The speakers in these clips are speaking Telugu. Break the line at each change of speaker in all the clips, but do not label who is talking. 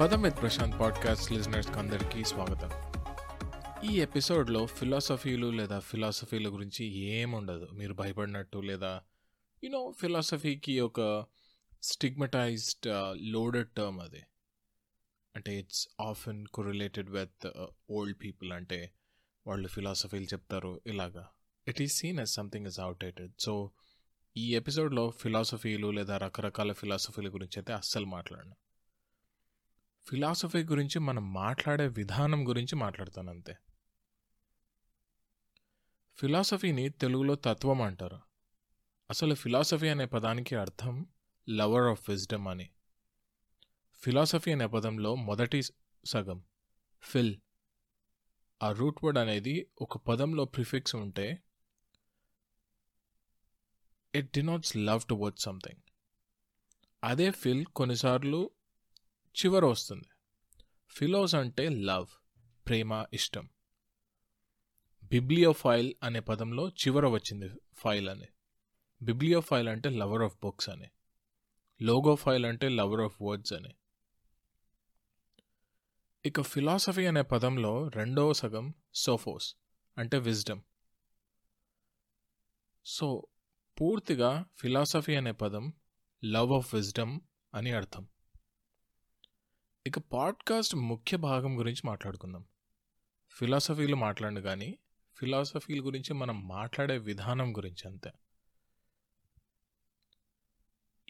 పదం విత్ ప్రశాంత్ పాడ్కాస్ట్ లిజనర్స్కి అందరికీ స్వాగతం. ఈ ఎపిసోడ్లో ఫిలాసఫీలు లేదా ఫిలాసఫీల గురించి ఏముండదు. మీరు భయపడినట్టు లేదా యూనో ఫిలాసఫీకి ఒక స్టిగ్మటైజ్డ్ uh, లోడెడ్ టర్మ్ అది. అంటే it's often correlated with old people అంటే వాళ్ళు ఫిలాసఫీలు చెప్తారు ఇలాగా. It is seen as something is outdated so ఈ ఎపిసోడ్లో ఫిలాసఫీలు లేదా రకరకాల ఫిలాసఫీల గురించి అయితే అస్సలు మాట్లాడను. ఫిలాసఫీ గురించి మనం మాట్లాడే విధానం గురించి మాట్లాడతాను అంతే. ఫిలాసఫీని తెలుగులో తత్వం అంటారు. అసలు ఫిలాసఫీ అనే పదానికి అర్థం లవర్ ఆఫ్ విజ్డమ్ అని. ఫిలాసఫీ అనే పదంలో మొదటి సగం ఫిల్ ఆ రూట్ వర్డ్ అనేది ఒక పదంలో ప్రిఫిక్స్ ఉంటే it denotes love toward something. అదే ఫిల్ కొన్నిసార్లు చివర వస్తుంది ఫిలోస్ అంటే లవ్ ప్రేమ ఇష్టం. బిబ్లియోఫైల్ అనే పదంలో చివర వచ్చింది ఫైల్ అని. బిబ్లియోఫైల్ అంటే లవర్ ఆఫ్ బుక్స్ అని. లోగోఫైల్ అంటే లవర్ ఆఫ్ వర్డ్స్ అని. ఇక ఫిలాసఫీ అనే పదంలో రెండవ సగం సోఫోస్ అంటే విజ్డమ్. సో పూర్తిగా ఫిలాసఫీ అనే పదం లవ్ ఆఫ్ విజ్డమ్ అని అర్థం. ఇక పాడ్కాస్ట్ ముఖ్య భాగం గురించి మాట్లాడుకుందాం. ఫిలాసఫీలు మాట్లాడు కానీ ఫిలాసఫీల గురించి మనం మాట్లాడే విధానం గురించి అంతే.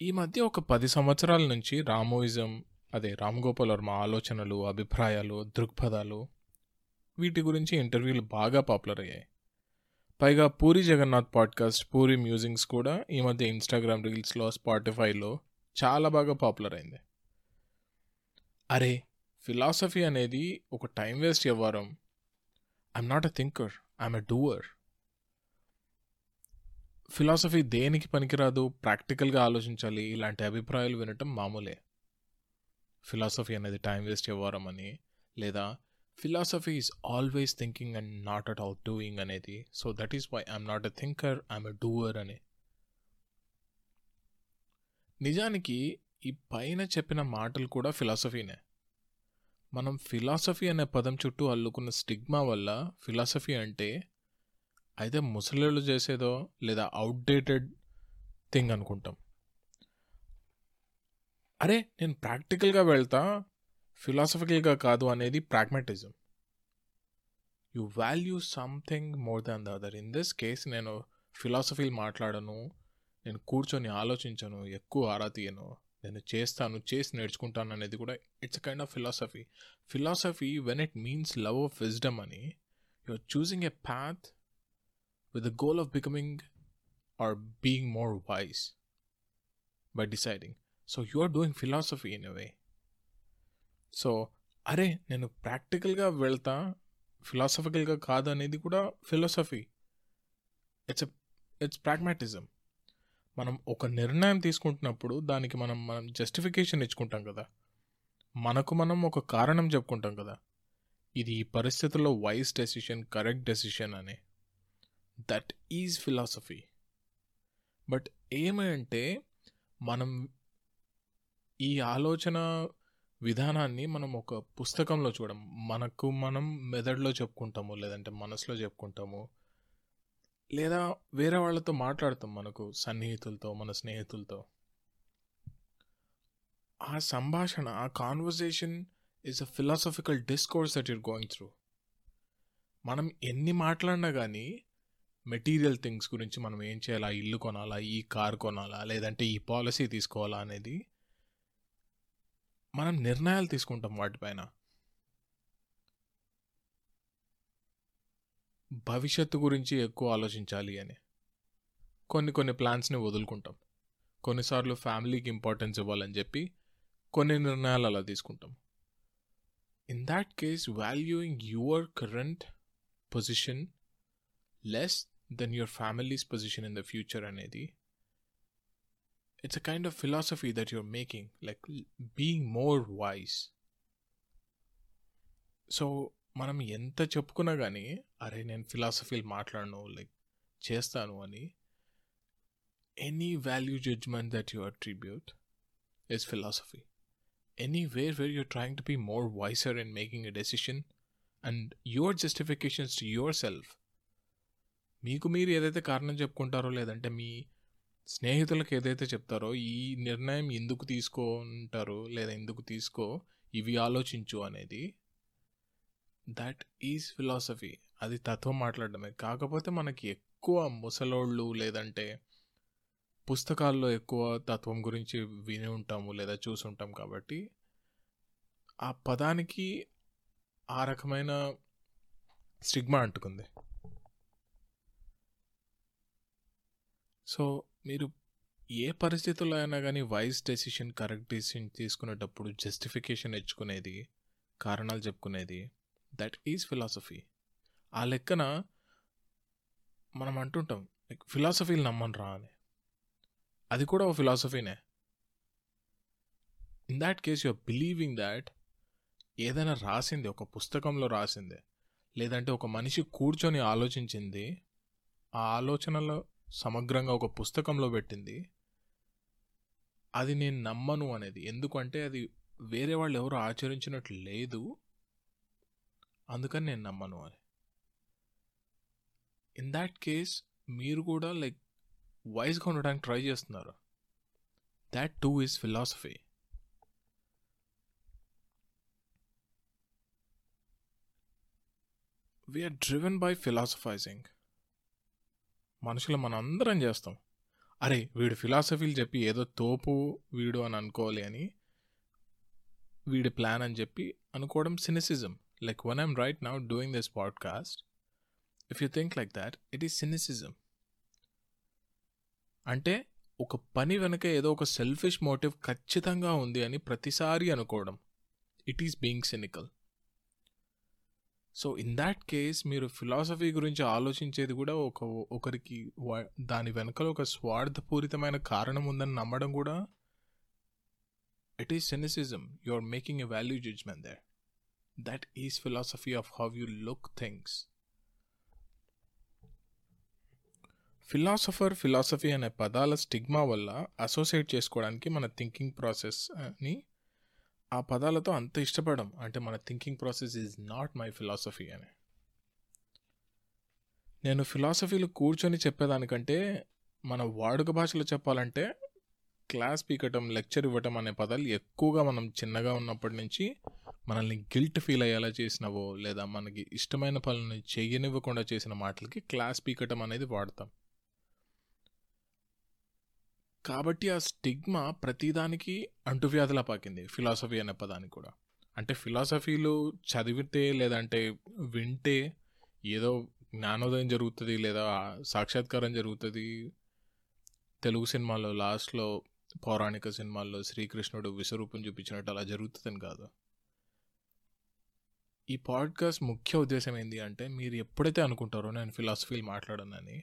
ఈ మధ్య ఒక పది సంవత్సరాల నుంచి రామోయిజం అదే రామ్ గోపాల్ వర్మ ఆలోచనలు అభిప్రాయాలు దృక్పథాలు వీటి గురించి ఇంటర్వ్యూలు బాగా పాపులర్ అయ్యాయి. పైగా పూరి జగన్నాథ్ పాడ్కాస్ట్ పూరి మ్యూజింగ్స్ కూడా ఈ మధ్య ఇన్స్టాగ్రామ్ రీల్స్లో స్పాటిఫైలో చాలా బాగా పాపులర్ అయింది. అరే ఫిలాసఫీ అనేది ఒక టైం వేస్ట్ వ్యవహారం. I'm not a thinker I'm a doer philosophy దేనికి పనికిరాదు? ప్రాక్టికల్గా ఆలోచించాలి. ఇలాంటి అభిప్రాయాలు వినటం మామూలే. ఫిలాసఫీ అనేది టైం వేస్ట్ వ్యవహారం అని లేదా philosophy is always thinking and not at all doing అనేది. So that is why I'm not a thinker I'm a doer అని. నిజానికి ఈ పైన చెప్పిన మాటలు కూడా ఫిలాసఫీనే. మనం ఫిలాసఫీ అనే పదం చుట్టూ అల్లుకున్న స్టిగ్మా వల్ల ఫిలాసఫీ అంటే అయితే ముసలిళ్ళు చేసేదో లేదా అవుట్డేటెడ్ థింగ్ అనుకుంటాం. అరే నేను ప్రాక్టికల్గా వెళ్తా ఫిలాసఫికల్గా కాదు అనేది pragmatism. You value something more than the other. In this case నేను ఫిలాసఫీలు మాట్లాడను నేను కూర్చొని ఆలోచించను ఎక్కువ ఆరా తీయను. నేను చేస్తాను చేసి నేర్చుకుంటాను అనేది కూడా it's kind of philosophy philosophy when it means love of wisdom అని you are choosing a path with the goal of becoming or being more wise by deciding so you are doing philosophy in a way so అరే నేను ప్రాక్టికల్గా వెళ్తా ఫిలాసఫికల్గా కాదు అనేది కూడా ఫిలాసఫీ ఇట్స్ ఇట్స్ ప్రాగ్మాటిజం మనం ఒక నిర్ణయం తీసుకుంటున్నప్పుడు దానికి మనం మనం జస్టిఫికేషన్ ఇచ్చుకుంటాం కదా. మనకు మనం ఒక కారణం చెప్పుకుంటాం కదా. ఇది ఈ పరిస్థితుల్లో వైస్ డెసిషన్ కరెక్ట్ డెసిషన్ అని. దట్ ఈజ్ ఫిలాసఫీ బట్ ఏమంటే మనం ఈ ఆలోచన విధానాన్ని మనం ఒక పుస్తకంలో చూడం మనకు మనం మెదడులో చెప్పుకుంటాము లేదంటే మనసులో చెప్పుకుంటాము. లేదా వేరే వాళ్ళతో మాట్లాడతాం మనకు సన్నిహితులతో మన స్నేహితులతో. ఆ సంభాషణ ఆ conversation is a philosophical discourse that you're going through మనం ఎన్ని మాట్లాడినా కానీ మెటీరియల్ థింగ్స్ గురించి మనం ఏం చేయాలా? ఇల్లు కొనాలా? ఈ కార్ కొనాలా? లేదంటే ఈ పాలసీ తీసుకోవాలా అనేది మనం నిర్ణయాలు తీసుకుంటాం వాటిపైన భవిష్యత్తు గురించి ఎక్కువ ఆలోచించాలి అని. కొన్ని కొన్ని ప్లాన్స్ని వదులుకుంటాం. కొన్నిసార్లు ఫ్యామిలీకి ఇంపార్టెన్స్ ఇవ్వాలని చెప్పి కొన్ని నిర్ణయాలు అలా తీసుకుంటాం. In that case valuing your current position less than your family's position in the future అనేది it's a kind of philosophy that you're making like being more wise so మనం ఎంత చెప్పుకున్నా కానీ అరే నేను ఫిలాసఫీలు మాట్లాడను లైక్ చేస్తాను అని any value judgement that you attribute is philosophy. anywhere where you're trying to be more wiser in making a decision and your justifications to yourself మీకు మీరు ఏదైతే కారణం చెప్పుకుంటారో లేదంటే మీ స్నేహితులకు ఏదైతే చెప్తారో ఈ నిర్ణయం ఎందుకు తీసుకుంటారు లేదా ఎందుకు తీసుకో ఇవి ఆలోచించు అనేది దట్ ఈజ్ ఫిలాసఫీ అది తత్వం మాట్లాడడమే. కాకపోతే మనకి ఎక్కువ ముసలోళ్ళు లేదంటే పుస్తకాల్లో ఎక్కువ తత్వం గురించి విని ఉంటాము లేదా చూసి ఉంటాం కాబట్టి ఆ పదానికి ఆ రకమైన స్టిగ్మా అంటుకుంది. సో మీరు ఏ పరిస్థితుల్లో అయినా కానీ వైస్ డెసిషన్ కరెక్ట్ డెసిషన్ తీసుకునేటప్పుడు జస్టిఫికేషన్ ఇచ్చుకునేది కారణాలు చెప్పుకునేది దట్ ఈజ్ ఫిలాసఫీ ఆ లెక్కన మనం అంటుంటాం ఫిలాసఫీలు నమ్మనరా అని. అది కూడా ఒక ఫిలాసఫీనే in that case you're believing that ఏదైనా రాసింది ఒక పుస్తకంలో రాసింది లేదంటే ఒక మనిషి కూర్చొని ఆలోచించింది ఆ ఆలోచనలో సమగ్రంగా ఒక పుస్తకంలో పెట్టింది అది నేను నమ్మను అనేది. ఎందుకంటే అది వేరే వాళ్ళు ఎవరు ఆచరించినట్లు లేదు. అందుకని నేను నమ్మను అని. ఇన్ దాట్ కేస్ మీరు కూడా లైక్ వైజ్గా ఉండడానికి ట్రై చేస్తున్నారు. That too is philosophy we're driven by philosophising మనుషులు మనం అందరం చేస్తాం. అరే వీడు ఫిలాసఫీలు చెప్పి ఏదో తోపు వీడు అని అనుకోవాలి అని వీడి ప్లాన్ అని చెప్పి అనుకోవడం cynicism like one I'm right now doing this podcast, if you think like that it is cynicism అంటే ఒక పని వెనక ఏదో ఒక సెల్ఫిష్ మోటివ్ ఖచ్చితంగా ఉంది అని ప్రతిసారి అనుకోవడం. It is being cynical so in that case మీరు ఫిలాసఫీ గురించి ఆలోచించేది కూడా ఒక ఒకరికి దాని వెనుకలో ఒక స్వార్థపూరితమైన కారణం ఉందని నమ్మడం కూడా it is cynicism you are making a value judgement there that is philosophy of how you look things philosopher philosophy అనే పదాల స్టిగ్మా వల్ల అసోసియేట్ చేసుకోవడానికి మన థింకింగ్ ప్రాసెస్ అని ఆ పదాలతో అంత ఇష్టపడడం అంటే మన thinking process is not my philosophy అని. నేను ఫిలాసఫీలు కూర్చొని చెప్పేదానికంటే మన వాడుక భాషలో చెప్పాలంటే క్లాస్ పీకటం లెక్చర్ ఇవ్వటం అనే పదాలు ఎక్కువగా మనం చిన్నగా ఉన్నప్పటి నుంచి మనల్ని గిల్ట్ ఫీల్ అయ్యేలా చేసినవో లేదా మనకి ఇష్టమైన పనులను చేయనివ్వకుండా చేసిన మాటలకి క్లాస్ పీకటం అనేది వాడతాం. కాబట్టి ఆ స్టిగ్మా ప్రతిదానికి అంటువ్యాధిలా పాకింది ఫిలాసఫీ అనే పదానికి కూడా. అంటే ఫిలాసఫీలో చదివితే లేదంటే వింటే ఏదో జ్ఞానోదయం జరుగుతుంది లేదా సాక్షాత్కారం జరుగుతుంది. తెలుగు సినిమాలో లాస్ట్లో పౌరాణిక సినిమాల్లో శ్రీకృష్ణుడు విశ్వరూపం చూపించినట్టు అలా జరుగుతుందని కాదు. ఈ పాడ్కాస్ట్ ముఖ్య ఉద్దేశం ఏంటి అంటే మీరు ఎప్పుడైతే అనుకుంటారో నేను ఫిలాసఫీలు మాట్లాడనని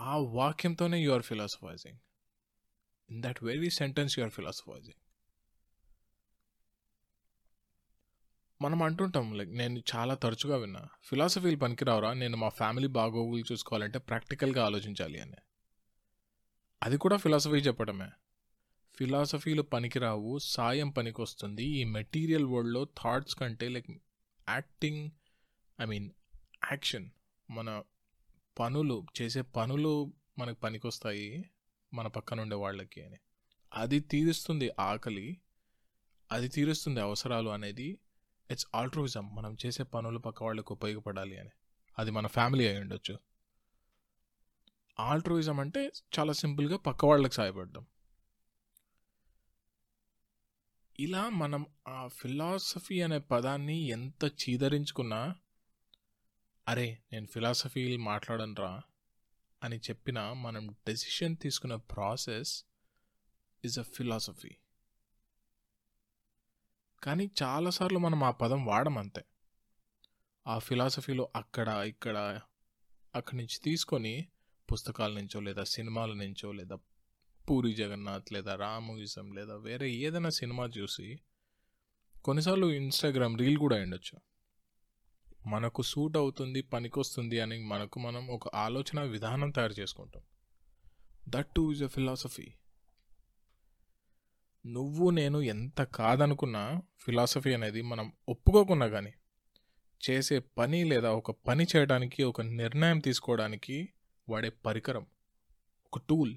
ఆ వాక్యంతోనే you are philosophising in that very sentence you are philosophising మనం అంటుంటాం లైక్ నేను చాలా తరచుగా విన్నా ఫిలాసఫీలు పనికిరావురా నేను మా ఫ్యామిలీ బాగోగులు చూసుకోవాలంటే ప్రాక్టికల్గా ఆలోచించాలి అని. అది కూడా ఫిలాసఫీ చెప్పడమే. ఫిలాసఫీలు పనికిరావు సాయం పనికొస్తుంది. ఈ మెటీరియల్ వరల్డ్లో థాట్స్ కంటే like acting I mean action మన పనులు చేసే పనులు మనకు పనికొస్తాయి మన పక్కన ఉండే వాళ్ళకి అని. అది తీరుస్తుంది ఆకలి అది తీరుస్తుంది అవసరాలు అనేది ఇట్స్ ఆల్ట్రూయిజం మనం చేసే పనులు పక్క వాళ్ళకి ఉపయోగపడాలి అని. అది మన ఫ్యామిలీ అయి ఉండొచ్చు. ఆల్ట్రోయిజం అంటే చాలా సింపుల్గా పక్క వాళ్ళకి సాయపడడం. ఇలా మనం ఆ ఫిలాసఫీ అనే పదాన్ని ఎంత చీదరించుకున్నా అరే నేను ఫిలాసఫీ మాట్లాడనురా అని చెప్పిన మనం డెసిషన్ తీసుకున్న ప్రాసెస్ ఈజ్ అ ఫిలాసఫీ. కానీ చాలాసార్లు మనం ఆ పదం వాడం అంతే. ఆ ఫిలాసఫీలో అక్కడ ఇక్కడ అక్కడి నుంచి తీసుకొని పుస్తకాల నుంచో లేదా సినిమాల నుంచో లేదా పూరి జగన్నాథ్ లేదా రామోయిజం లేదా వేరే ఏదైనా సినిమా చూసి కొన్నిసార్లు ఇన్స్టాగ్రామ్ రీల్ కూడా అయ్యొచ్చు మనకు సూట్ అవుతుంది పనికొస్తుంది అని మనకు మనం ఒక ఆలోచన విధానం తయారు చేసుకుంటాం. That too is a philosophy. నువ్వు నేను ఎంత కాదనుకున్నా ఫిలాసఫీ అనేది మనం ఒప్పుకోకున్నా కానీ చేసే పని లేదా ఒక పని చేయడానికి ఒక నిర్ణయం తీసుకోవడానికి వాడే పరికరం ఒక టూల్.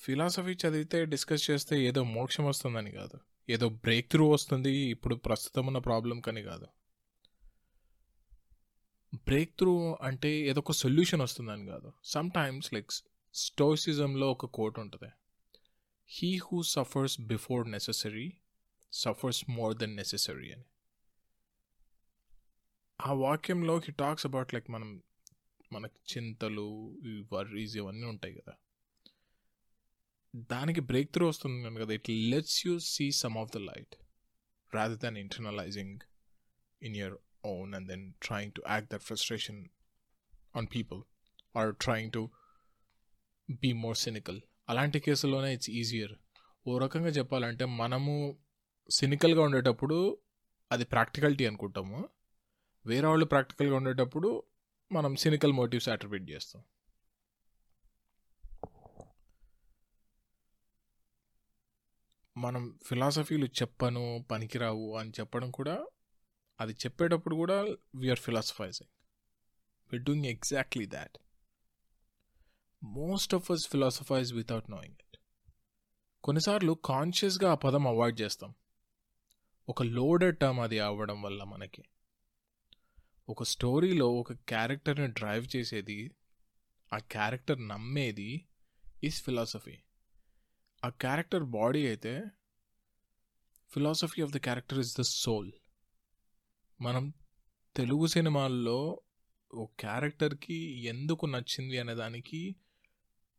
ఫిలాసఫీ చదివితే డిస్కస్ చేస్తే ఏదో మోక్షం వస్తుందని కాదు. ఏదో బ్రేక్ త్రూ వస్తుంది ఇప్పుడు ప్రస్తుతం ఉన్న ప్రాబ్లం కని కాదు. బ్రేక్ త్రూ అంటే ఏదో ఒక సొల్యూషన్ వస్తుందని కాదు. సమ్ టైమ్స్ లైక్ స్టోసిజంలో ఒక కోట్ ఉంటుంది. He who suffers before necessary suffers more than necessary అని. ఆ వాక్యంలో హీ టాక్స్ అబౌట్ లైక్ మనం మనకి చింతలు వర్రీస్ ఇవన్నీ ఉంటాయి కదా. దానికి బ్రేక్ త్రూ వస్తుంది కదా it lets you see some of the light rather than internalising in your own and then trying to act that frustration on people or trying to be more cynical అలాంటి కేసుల్లోనే ఇట్స్ ఈజియర్ ఓ రకంగా చెప్పాలంటే మనము సినికల్గా ఉండేటప్పుడు అది ప్రాక్టికాలిటీ అనుకుంటాము. వేరే వాళ్ళు ప్రాక్టికల్గా ఉండేటప్పుడు మనం సినికల్ మోటివ్స్ అట్రిబ్యూట్ చేస్తాం. మనం ఫిలాసఫీలు చెప్పను పనికిరావు అని చెప్పడం కూడా అది చెప్పేటప్పుడు కూడా we're philosophising we're doing exactly that most of us philosophise without knowing it కొన్నిసార్లు కాన్షియస్గా ఆ పదం అవాయిడ్ చేస్తాం. ఒక లోడెడ్ టర్మ్ అది అవ్వడం వల్ల మనకి. ఒక స్టోరీలో ఒక క్యారెక్టర్ని డ్రైవ్ చేసేది ఆ క్యారెక్టర్ నమ్మేది ఈజ్ ఫిలాసఫీ ఆ క్యారెక్టర్ బాడీ అయితే philosophy of the character is the soul. మనం తెలుగు సినిమాల్లో ఓ క్యారెక్టర్కి ఎందుకు నచ్చింది అనే దానికి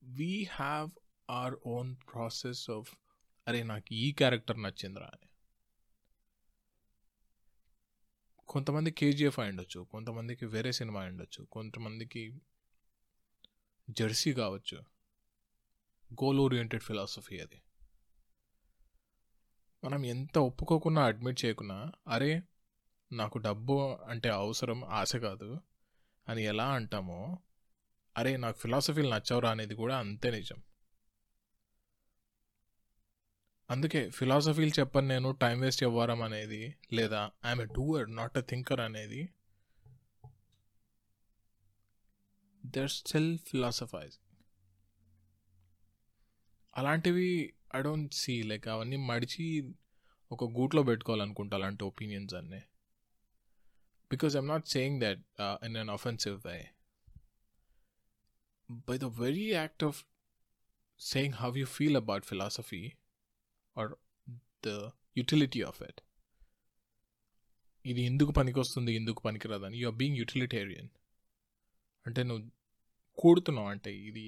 we have our own process of అరే నాకు ఈ క్యారెక్టర్ నచ్చిందిరా అని. కొంతమంది కేజీఎఫ్ అయి ఉండొచ్చు కొంతమందికి వేరే సినిమా అయి ఉండొచ్చు కొంతమందికి జెర్సీ కావచ్చు. గోల్ ఓరియంటెడ్ ఫిలాసఫీ అది. మనం ఎంత ఒప్పుకోకున్నా అడ్మిట్ చేయకున్నా అరే నాకు డబ్బు అంటే అవసరం ఆశ కాదు అని ఎలా అంటామో అరే నాకు ఫిలాసఫీలు నచ్చవరా అనేది కూడా అంతే నిజం. అందుకే ఫిలాసఫీలు చెప్పని నేను టైం వేస్ట్ ఇవ్వరం అనేది లేదా I'm a doer not a thinker అనేది దర్ స్టిల్ ఫిలాసఫైజ్ అలాంటివి ఐ డోంట్ సీ లైక్ అవన్నీ మడిచి ఒక గూట్లో పెట్టుకోవాలనుకుంటా అలాంటి ఒపీనియన్స్ అన్నీ. Because I'm not saying that in an offensive way by the very act of saying how you feel about philosophy or the utility of it ఇది ఎందుకు పనికొస్తుంది ఎందుకు పనికిరాదని యు ఆర్ బీయింగ్ యూటిలిటేరియన్ అంటే నువ్వు కూడుతున్నావు అంటే ఇది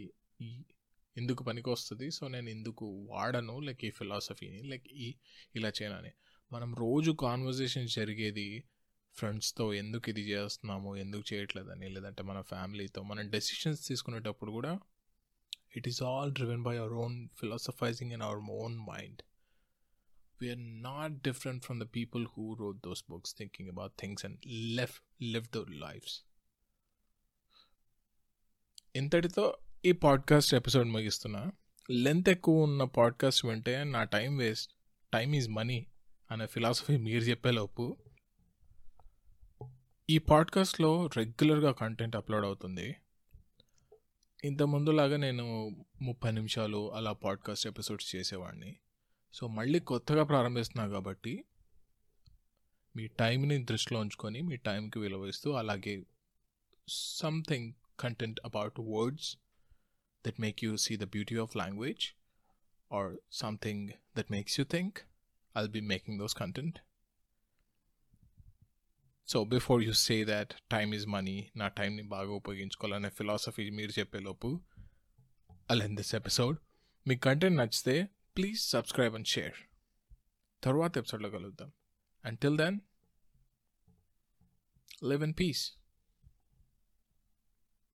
ఎందుకు పనికి వస్తుంది సో నేను ఎందుకు వాడను? లైక్ ఈ ఫిలాసఫీని లైక్ ఈ ఇలా చేయనని మనం రోజు కాన్వర్జేషన్ జరిగేది ఫ్రెండ్స్తో ఎందుకు ఇది చేస్తున్నాము? ఎందుకు చేయట్లేదని లేదంటే మన ఫ్యామిలీతో మనం డెసిషన్స్ తీసుకునేటప్పుడు కూడా it is all driven by our own philosophising in our own mind. We're not different from the people who read those books thinking about things and left live their lives ఇంతటితో ఈ పాడ్కాస్ట్ ఎపిసోడ్ ముగిస్తున్నా. లెంత్ ఎక్కువ ఉన్న పాడ్కాస్ట్ వింటే నా time waste time is money అనే ఫిలాసఫీ మీరు చెప్పేలోపు ఈ పాడ్కాస్ట్లో రెగ్యులర్గా కంటెంట్ అప్లోడ్ అవుతుంది. ఇంతకుముందులాగా నేను ముప్పై నిమిషాలు అలా పాడ్కాస్ట్ ఎపిసోడ్స్ చేసేవాడిని. సో మళ్ళీ కొత్తగా ప్రారంభిస్తున్నా కాబట్టి మీ టైంని దృష్టిలో ఉంచుకొని మీ టైంకి విలువ ఇస్తూ అలాగే something content about words that make you see the beauty of language or something that makes you think, I'll be making those content. So before you say that time is money నా టైంని బాగా ఉపయోగించుకోవాలనే ఫిలాసఫీ మీరు చెప్పేలోపు all in this episode me content నచ్చితే ప్లీజ్ సబ్స్క్రైబ్ అండ్ షేర్ తర్వాత ఎపిసోడ్లో కలుద్దాం until then live in peace